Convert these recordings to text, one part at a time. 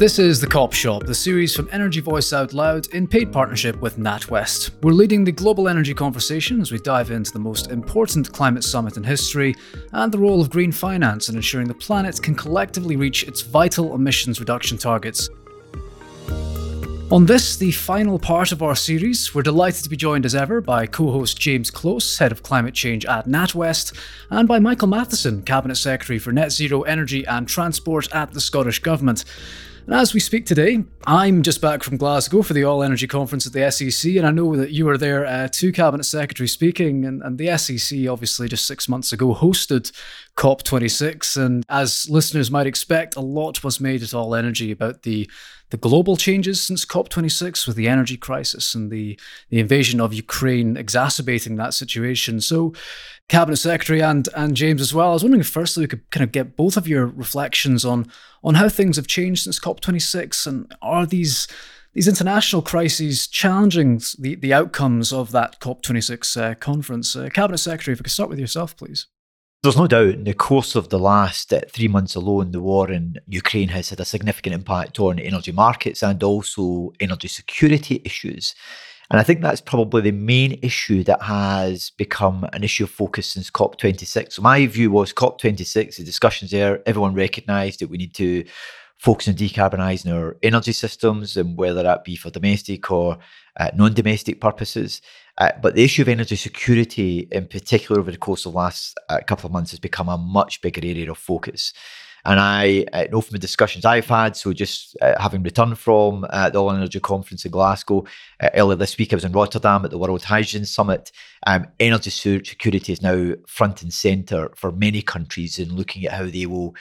This is The COP Shop, the series from Energy Voice Out Loud in paid partnership with NatWest. We're leading the global energy conversation as we dive into the most important climate summit in history and the role of green finance in ensuring the planet can collectively reach its vital emissions reduction targets. On this, the final part of our series, we're delighted to be joined as ever by co host James Close, Head of Climate Change at NatWest, and by Michael Matheson, Cabinet Secretary for Net Zero Energy and Transport at the Scottish Government. And as we speak today, I'm just back from Glasgow for the All Energy Conference at the SEC, and I know that you were there, uh, two cabinet secretaries speaking, and, and the SEC obviously just six months ago hosted COP26, and as listeners might expect, a lot was made at All Energy about the the global changes since COP26 with the energy crisis and the, the invasion of Ukraine exacerbating that situation. So, Cabinet Secretary and, and James as well, I was wondering if firstly we could kind of get both of your reflections on, on how things have changed since COP26 and are these these international crises challenging the, the outcomes of that COP26 uh, conference. Uh, Cabinet Secretary, if we could start with yourself, please. There's no doubt in the course of the last uh, three months alone, the war in Ukraine has had a significant impact on energy markets and also energy security issues. And I think that's probably the main issue that has become an issue of focus since COP26. So my view was COP26, the discussions there, everyone recognised that we need to focus on decarbonising our energy systems and whether that be for domestic or uh, non-domestic purposes. Uh, but the issue of energy security, in particular, over the course of the last uh, couple of months, has become a much bigger area of focus. And I uh, know from the discussions I've had, so just uh, having returned from uh, the All Energy Conference in Glasgow earlier this week, I was in Rotterdam at the World Hydrogen Summit. Um, energy security is now front and centre for many countries in looking at how they will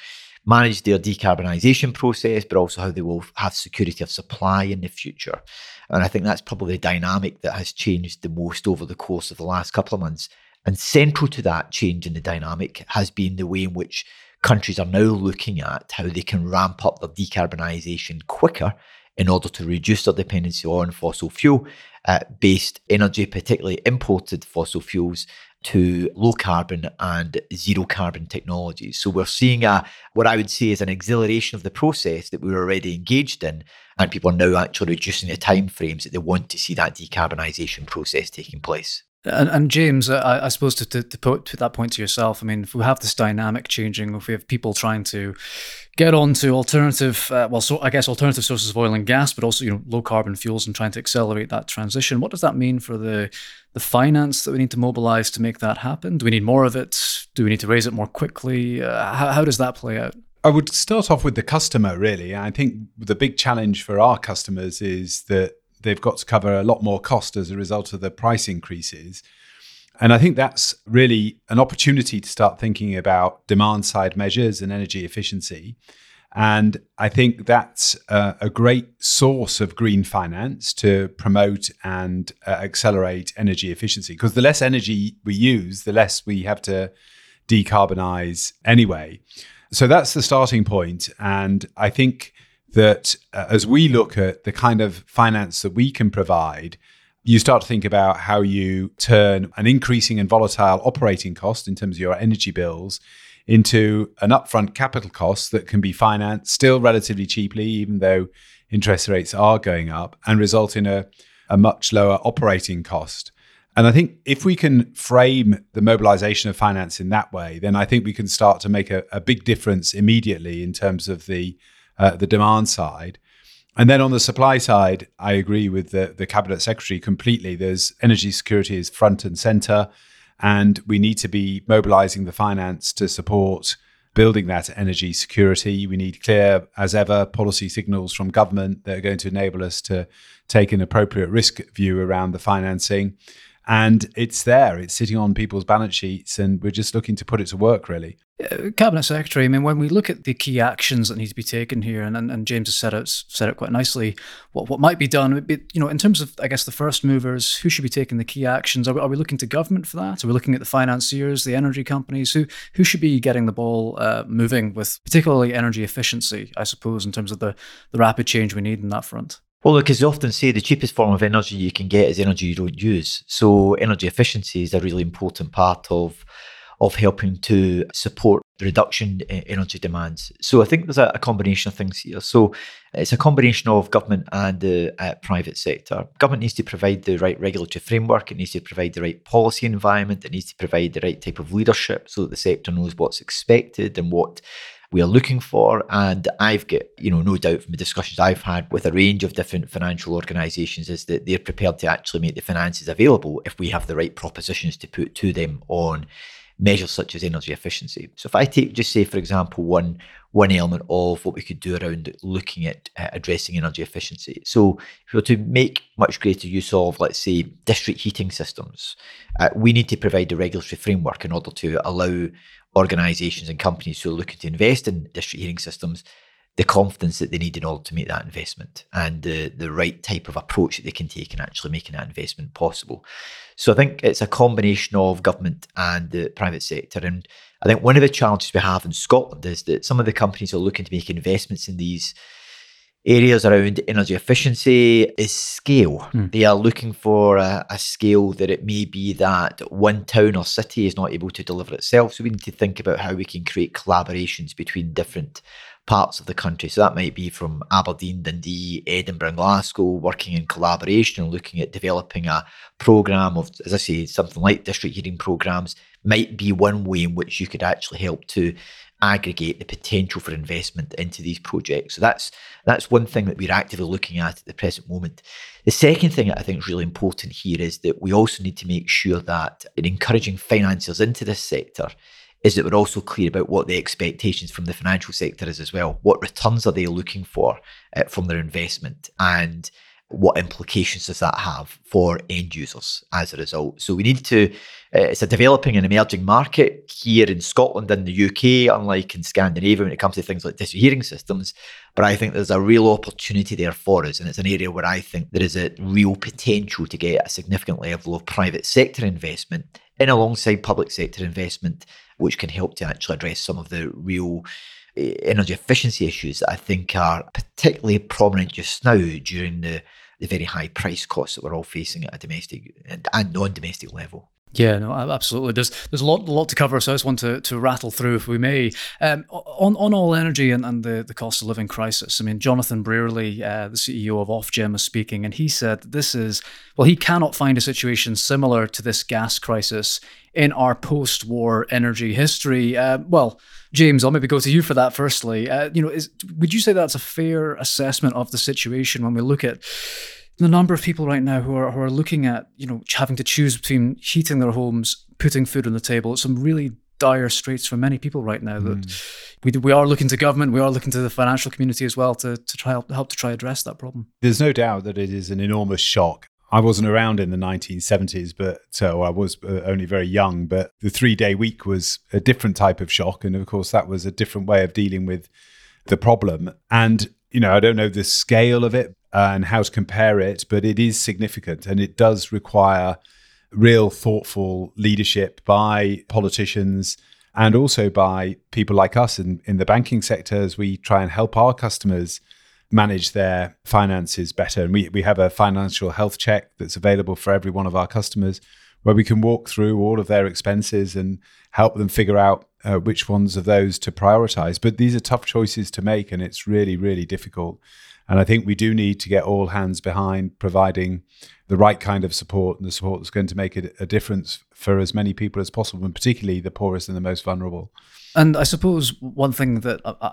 manage their decarbonisation process, but also how they will have security of supply in the future. And I think that's probably the dynamic that has changed the most over the course of the last couple of months. And central to that change in the dynamic has been the way in which countries are now looking at how they can ramp up their decarbonisation quicker in order to reduce their dependency on fossil fuel uh, based energy, particularly imported fossil fuels, to low carbon and zero carbon technologies. So we're seeing a what I would say is an exhilaration of the process that we were already engaged in, and people are now actually reducing the timeframes that they want to see that decarbonisation process taking place. And, and James, I, I suppose to, to, to, put that point to yourself, I mean, if we have this dynamic changing, if we have people trying to get on to alternative, uh, well, so I guess alternative sources of oil and gas, but also you know low carbon fuels and trying to accelerate that transition, what does that mean for the the finance that we need to mobilize to make that happen? Do we need more of it? Do we need to raise it more quickly? Uh, how, how does that play out? I would start off with the customer, really. I think the big challenge for our customers is that they've got to cover a lot more cost as a result of the price increases. And I think that's really an opportunity to start thinking about demand side measures and energy efficiency. And I think that's uh, a great source of green finance to promote and uh, accelerate energy efficiency. Because the less energy we use, the less we have to decarbonize anyway. So that's the starting point. And I think that uh, as we look at the kind of finance that we can provide, you start to think about how you turn an increasing and volatile operating cost in terms of your energy bills into an upfront capital cost that can be financed still relatively cheaply, even though interest rates are going up, and result in a, a much lower operating cost. And I think if we can frame the mobilization of finance in that way, then I think we can start to make a, a big difference immediately in terms of the uh, the demand side. And then on the supply side, I agree with the, the cabinet secretary completely. There's energy security is front and center, and we need to be mobilizing the finance to support building that energy security. We need clear, as ever, policy signals from government that are going to enable us to take an appropriate risk view around the financing and it's there. It's sitting on people's balance sheets, and we're just looking to put it to work, really. Uh, Cabinet Secretary, I mean, when we look at the key actions that need to be taken here, and, and, and James has said it, said it quite nicely, what, what might be done, Would be, you know, in terms of, I guess, the first movers, who should be taking the key actions? Are we, are we looking to government for that? Are we looking at the financiers, the energy companies? Who, who should be getting the ball uh, moving with particularly energy efficiency, I suppose, in terms of the, the rapid change we need in that front? Well, look, as you often say, the cheapest form of energy you can get is energy you don't use. So energy efficiency is a really important part of of helping to support the reduction in energy demands. So I think there's a, a combination of things here. So it's a combination of government and the uh, private sector. Government needs to provide the right regulatory framework, it needs to provide the right policy environment, it needs to provide the right type of leadership so that the sector knows what's expected and what we are looking for. And I've got, you know, no doubt from the discussions I've had with a range of different financial organisations is that they're prepared to actually make the finances available if we have the right propositions to put to them on measures such as energy efficiency. So if I take just say, for example, one one element of what we could do around looking at uh, addressing energy efficiency. So if we were to make much greater use of, let's say, district heating systems, uh, we need to provide a regulatory framework in order to allow organisations and companies who are looking to invest in district heating systems the confidence that they need in order to make that investment and the, the right type of approach that they can take in actually making that investment possible. So I think it's a combination of government and the private sector. And I think one of the challenges we have in Scotland is that some of the companies are looking to make investments in these areas around energy efficiency is scale. Mm. They are looking for a, a, scale that it may be that one town or city is not able to deliver itself. So we need to think about how we can create collaborations between different parts of the country. So that might be from Aberdeen, Dundee, Edinburgh, Glasgow, working in collaboration and looking at developing a programme of, as I say, something like district heating programmes might be one way in which you could actually help to aggregate the potential for investment into these projects. So that's that's one thing that we're actively looking at at the present moment. The second thing that I think is really important here is that we also need to make sure that in encouraging financiers into this sector, is that we're also clear about what the expectations from the financial sector is as well. What returns are they looking for uh, from their investment? And what implications does that have for end users as a result? So we need to, uh, it's a developing and emerging market here in Scotland and the UK, unlike in Scandinavia when it comes to things like district heating systems. But I think there's a real opportunity there for us. And it's an area where I think there is a real potential to get a significant level of private sector investment in alongside public sector investment, which can help to actually address some of the real eh, energy efficiency issues that I think are particularly prominent just now during the, the very high price costs that we're all facing at a domestic and non-domestic level. Yeah, no, absolutely. There's there's a lot lot to cover, so I just want to, to rattle through if we may. Um, on on all energy and, and the, the cost of living crisis. I mean, Jonathan Brearley, uh, the CEO of Ofgem, is speaking, and he said this is well, he cannot find a situation similar to this gas crisis in our post-war energy history. Uh, well, James, I'll maybe go to you for that. Firstly, uh, you know, is, would you say that's a fair assessment of the situation when we look at the number of people right now who are who are looking at you know having to choose between heating their homes, putting food on the table. It's some really dire straits for many people right now. That mm. we we are looking to government, we are looking to the financial community as well to to try help, help to try address that problem. There's no doubt that it is an enormous shock. I wasn't around in the 1970s, but so I was uh, only very young. But the three day week was a different type of shock, and of course that was a different way of dealing with the problem. And you know, I don't know the scale of it, and how to compare it, but it is significant and it does require real thoughtful leadership by politicians and also by people like us in, in the banking sector as we try and help our customers manage their finances better. And we, we have a financial health check that's available for every one of our customers where we can walk through all of their expenses and help them figure out uh, which ones of those to prioritize. But these are tough choices to make, and it's really, really difficult. And I think we do need to get all hands behind providing the right kind of support and the support that's going to make a, a difference for as many people as possible, and particularly the poorest and the most vulnerable. And I suppose one thing that I,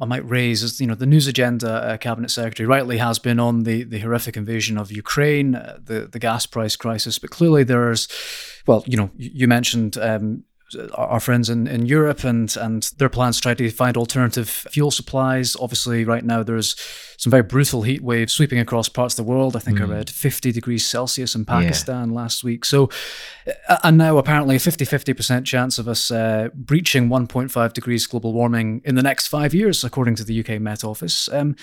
I might raise is, you know, the news agenda uh, cabinet secretary rightly has been on the, the horrific invasion of Ukraine, uh, the the gas price crisis, but clearly there's, well, you know, you mentioned um, our friends in, in Europe and and their plans to try to find alternative fuel supplies. Obviously, right now there's some very brutal heat waves sweeping across parts of the world. I think mm. I read 50 degrees Celsius in Pakistan yeah. last week. So, uh, and now apparently a 50 50% chance of us uh, breaching 1.5 degrees global warming in the next five years, according to the UK Met Office. Um,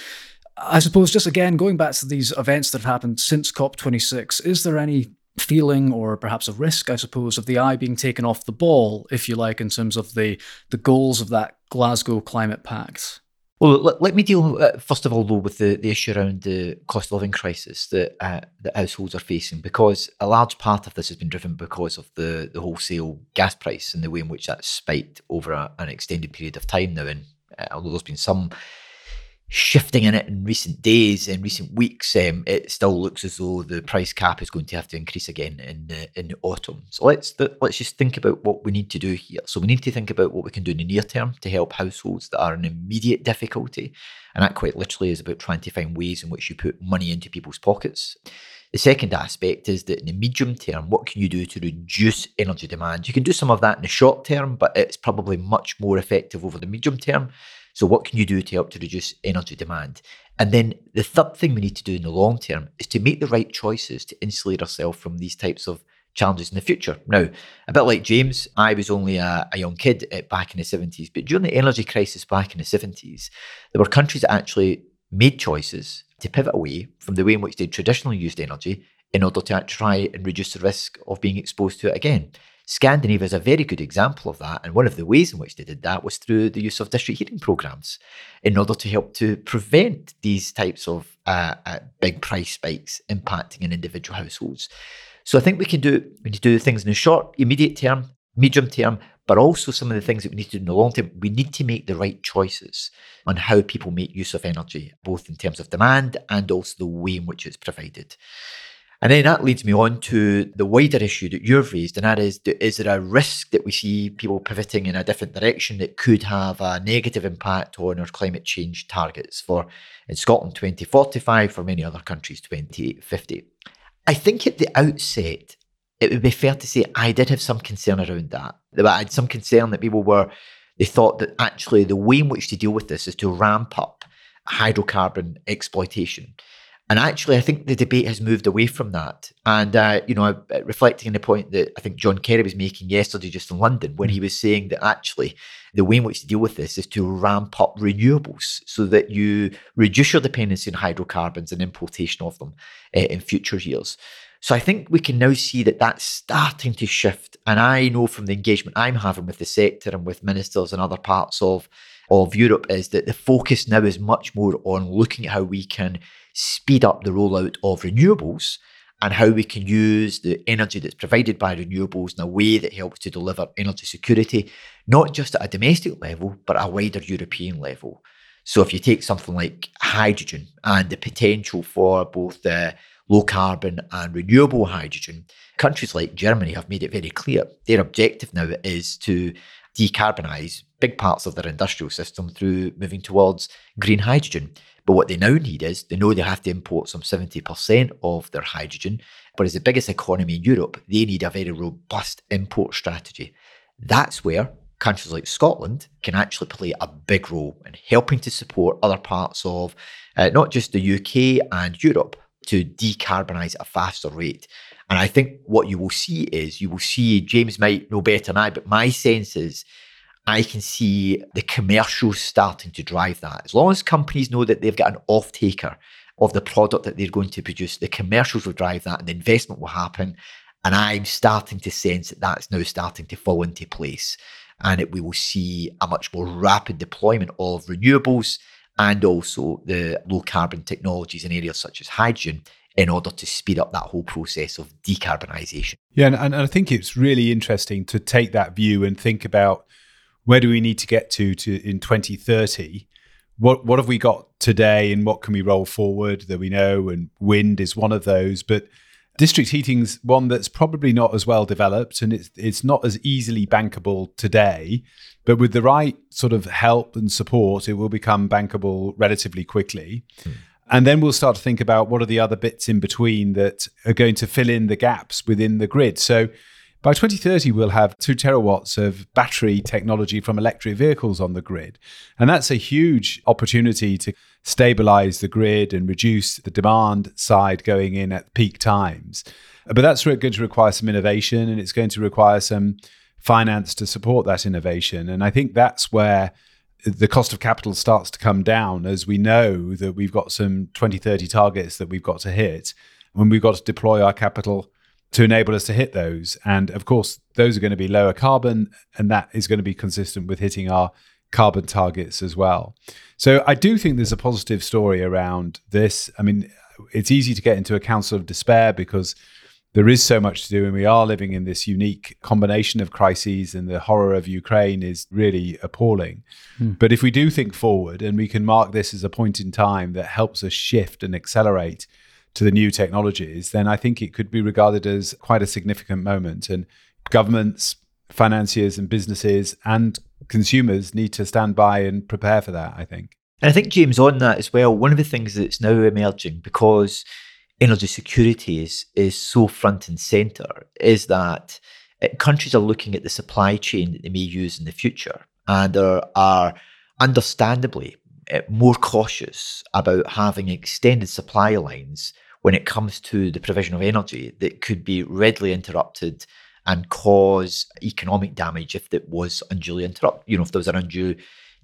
I suppose just again going back to these events that have happened since COP26, is there any feeling or perhaps a risk, I suppose, of the eye being taken off the ball, if you like, in terms of the the goals of that Glasgow Climate Pact? Well, let, let me deal uh, first of all, though, with the, the issue around the cost of living crisis that uh, that households are facing, because a large part of this has been driven because of the, the wholesale gas price and the way in which that's spiked over a, an extended period of time now. And uh, although there's been some shifting in it in recent days, in recent weeks, um, it still looks as though the price cap is going to have to increase again in the in the autumn. So let's let's just think about what we need to do here. So we need to think about what we can do in the near term to help households that are in immediate difficulty, and that quite literally is about trying to find ways in which you put money into people's pockets. The second aspect is that in the medium term, what can you do to reduce energy demand? You can do some of that in the short term, but it's probably much more effective over the medium term so, what can you do to help to reduce energy demand? And then the third thing we need to do in the long term is to make the right choices to insulate ourselves from these types of challenges in the future. Now, a bit like James, I was only a, a young kid back in the 70s, but during the energy crisis back in the 70s, there were countries that actually made choices to pivot away from the way in which they traditionally used energy in order to try and reduce the risk of being exposed to it again. Scandinavia is a very good example of that, and one of the ways in which they did that was through the use of district heating programs in order to help to prevent these types of uh, uh, big price spikes impacting in individual households. So I think we can do we need to do things in the short, immediate term, medium term, but also some of the things that we need to do in the long term. We need to make the right choices on how people make use of energy, both in terms of demand and also the way in which it's provided. And then that leads me on to the wider issue that you've raised, and that is is there a risk that we see people pivoting in a different direction that could have a negative impact on our climate change targets for in Scotland 2045, for many other countries 2050? I think at the outset, it would be fair to say I did have some concern around that. I had some concern that people were, they thought that actually the way in which to deal with this is to ramp up hydrocarbon exploitation. And actually, I think the debate has moved away from that. And, uh, you know, uh, reflecting on the point that I think John Kerry was making yesterday just in London, when he mm. was saying that actually the way in which to deal with this is to ramp up renewables so that you reduce your dependency on hydrocarbons and importation of them uh, in future years. So I think we can now see that that's starting to shift. And I know from the engagement I'm having with the sector and with ministers and other parts of, of Europe is that the focus now is much more on looking at how we can speed up the rollout of renewables and how we can use the energy that's provided by renewables in a way that helps to deliver energy security, not just at a domestic level, but a wider European level. So, if you take something like hydrogen and the potential for both the low carbon and renewable hydrogen, countries like Germany have made it very clear their objective now is to decarbonise big parts of their industrial system through moving towards green hydrogen. But what they now need is they know they have to import some 70% of their hydrogen. But as the biggest economy in Europe, they need a very robust import strategy. That's where countries like Scotland can actually play a big role in helping to support other parts of uh, not just the UK and Europe to decarbonise at a faster rate. And I think what you will see is you will see, James might know better than I, but my sense is I can see the commercials starting to drive that. As long as companies know that they've got an off taker of the product that they're going to produce, the commercials will drive that and the investment will happen. And I'm starting to sense that that's now starting to fall into place. And it, we will see a much more rapid deployment of renewables and also the low carbon technologies in areas such as hydrogen in order to speed up that whole process of decarbonisation. Yeah, and, and I think it's really interesting to take that view and think about where do we need to get to to in 2030 what what have we got today and what can we roll forward that we know and wind is one of those but district heating's one that's probably not as well developed and it's it's not as easily bankable today but with the right sort of help and support it will become bankable relatively quickly hmm. And then we'll start to think about what are the other bits in between that are going to fill in the gaps within the grid so by 2030, we'll have two terawatts of battery technology from electric vehicles on the grid. And that's a huge opportunity to stabilize the grid and reduce the demand side going in at peak times. But that's going to require some innovation and it's going to require some finance to support that innovation. And I think that's where the cost of capital starts to come down as we know that we've got some 2030 targets that we've got to hit when we've got to deploy our capital to enable us to hit those. And of course, those are going to be lower carbon, and that is going to be consistent with hitting our carbon targets as well. So I do think there's a positive story around this. I mean, it's easy to get into a council of despair because there is so much to do, and we are living in this unique combination of crises, and the horror of Ukraine is really appalling. Hmm. But if we do think forward and we can mark this as a point in time that helps us shift and accelerate to the new technologies, then I think it could be regarded as quite a significant moment. And governments, financiers, and businesses and consumers need to stand by and prepare for that, I think. And I think, James, on that as well, one of the things that's now emerging because energy security is, is so front and center is that uh, countries are looking at the supply chain that they may use in the future and are, are understandably uh, more cautious about having extended supply lines when it comes to the provision of energy that could be readily interrupted and cause economic damage if it was unduly interrupted, you know, if there was an undue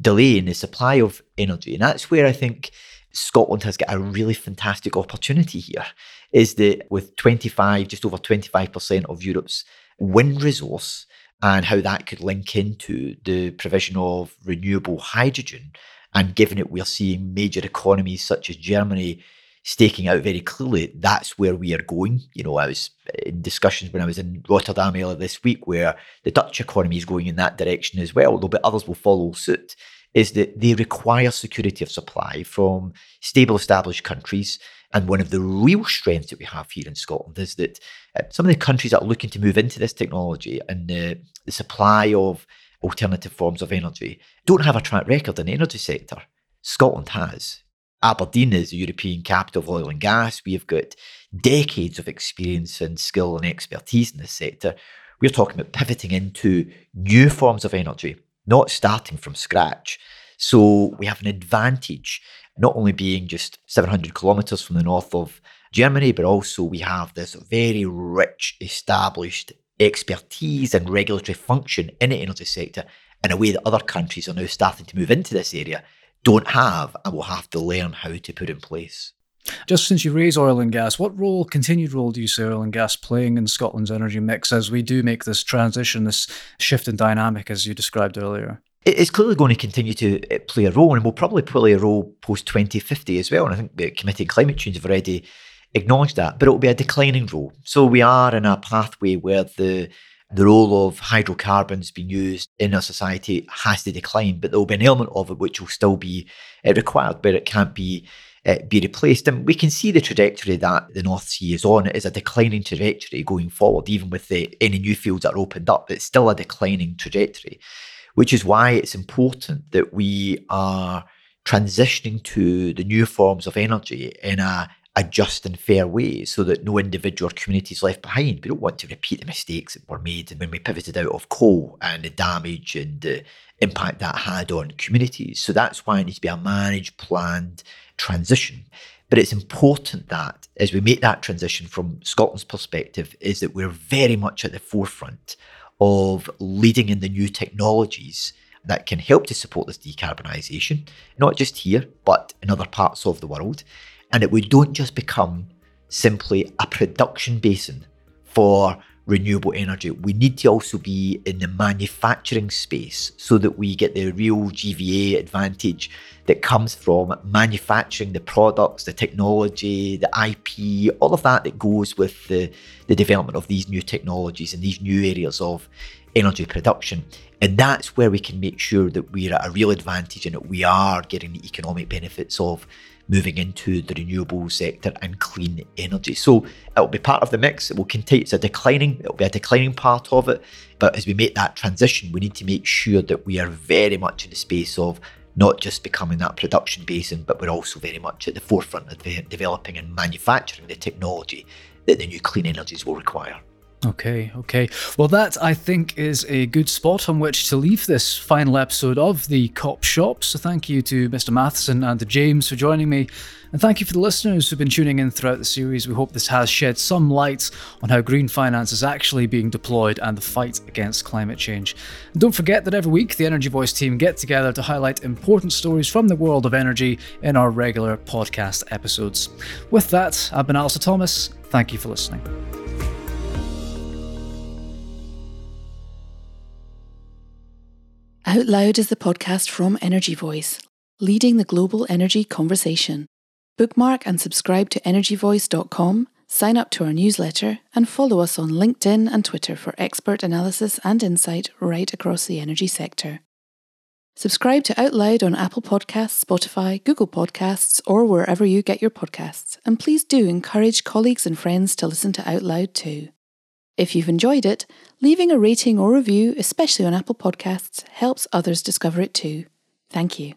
delay in the supply of energy. And that's where I think Scotland has got a really fantastic opportunity here is that with 25, just over 25% of Europe's wind resource and how that could link into the provision of renewable hydrogen. And given it, we're seeing major economies such as Germany staking out very clearly that's where we are going. You know, I was in discussions when I was in Rotterdam earlier this week where the Dutch economy is going in that direction as well, although but others will follow suit is that they require security of supply from stable established countries. And one of the real strengths that we have here in Scotland is that uh, some of the countries that are looking to move into this technology and uh, the supply of alternative forms of energy don't have a track record in the energy sector. Scotland has. Aberdeen is the European capital of oil and gas. We have got decades of experience and skill and expertise in this sector. We're talking about pivoting into new forms of energy not starting from scratch. So we have an advantage, not only being just 700 kilometers from the north of Germany, but also we have this very rich, established expertise and regulatory function in the energy sector in a way that other countries are now starting to move into this area don't have and will have to learn how to put in place. Just since you raise oil and gas, what role, continued role, do you see oil and gas playing in Scotland's energy mix as we do make this transition, this shift in dynamic, as you described earlier? It's clearly going to continue to uh, play a role, and will probably play a role post 2050 as well. And I think the Committee on Climate Change have already acknowledged that, but it will be a declining role. So we are in a pathway where the the role of hydrocarbons being used in our society has to decline, but there will be an element of it which will still be uh, required, but it can't be uh, be replaced. And we can see the trajectory that the North Sea is on. It is a declining trajectory going forward, even with the, any new fields that are opened up. It's still a declining trajectory, which is why it's important that we are transitioning to the new forms of energy in a a just and fair way so that no individual or community is left behind. We don't want to repeat the mistakes that were made when we pivoted out of coal and the damage and the impact that had on communities. So that's why it needs to be a managed, planned transition. But it's important that as we make that transition from Scotland's perspective, is that we're very much at the forefront of leading in the new technologies that can help to support this decarbonisation, not just here, but in other parts of the world. And that we don't just become simply a production basin for renewable energy. We need to also be in the manufacturing space so that we get the real GVA advantage that comes from manufacturing the products, the technology, the IP, all of that that goes with the, the development of these new technologies and these new areas of energy production. And that's where we can make sure that we're at a real advantage and that we are getting the economic benefits of moving into the renewable sector and clean energy. So it'll be part of the mix. It will continue. It's a declining. It'll be a declining part of it. But as we make that transition, we need to make sure that we are very much in the space of not just becoming that production basin, but we're also very much at the forefront of developing and manufacturing the technology that the new clean energies will require. Okay, okay. Well, that I think is a good spot on which to leave this final episode of the COP Shop. So, thank you to Mr. Matheson and to James for joining me. And thank you for the listeners who've been tuning in throughout the series. We hope this has shed some light on how green finance is actually being deployed and the fight against climate change. And don't forget that every week the Energy Voice team get together to highlight important stories from the world of energy in our regular podcast episodes. With that, I've been Allister Thomas. Thank you for listening. Out Loud is the podcast from Energy Voice, leading the global energy conversation. Bookmark and subscribe to energyvoice.com, sign up to our newsletter, and follow us on LinkedIn and Twitter for expert analysis and insight right across the energy sector. Subscribe to Out Loud on Apple Podcasts, Spotify, Google Podcasts, or wherever you get your podcasts, and please do encourage colleagues and friends to listen to Out Loud too. If you've enjoyed it, leaving a rating or review, especially on Apple Podcasts, helps others discover it too. Thank you.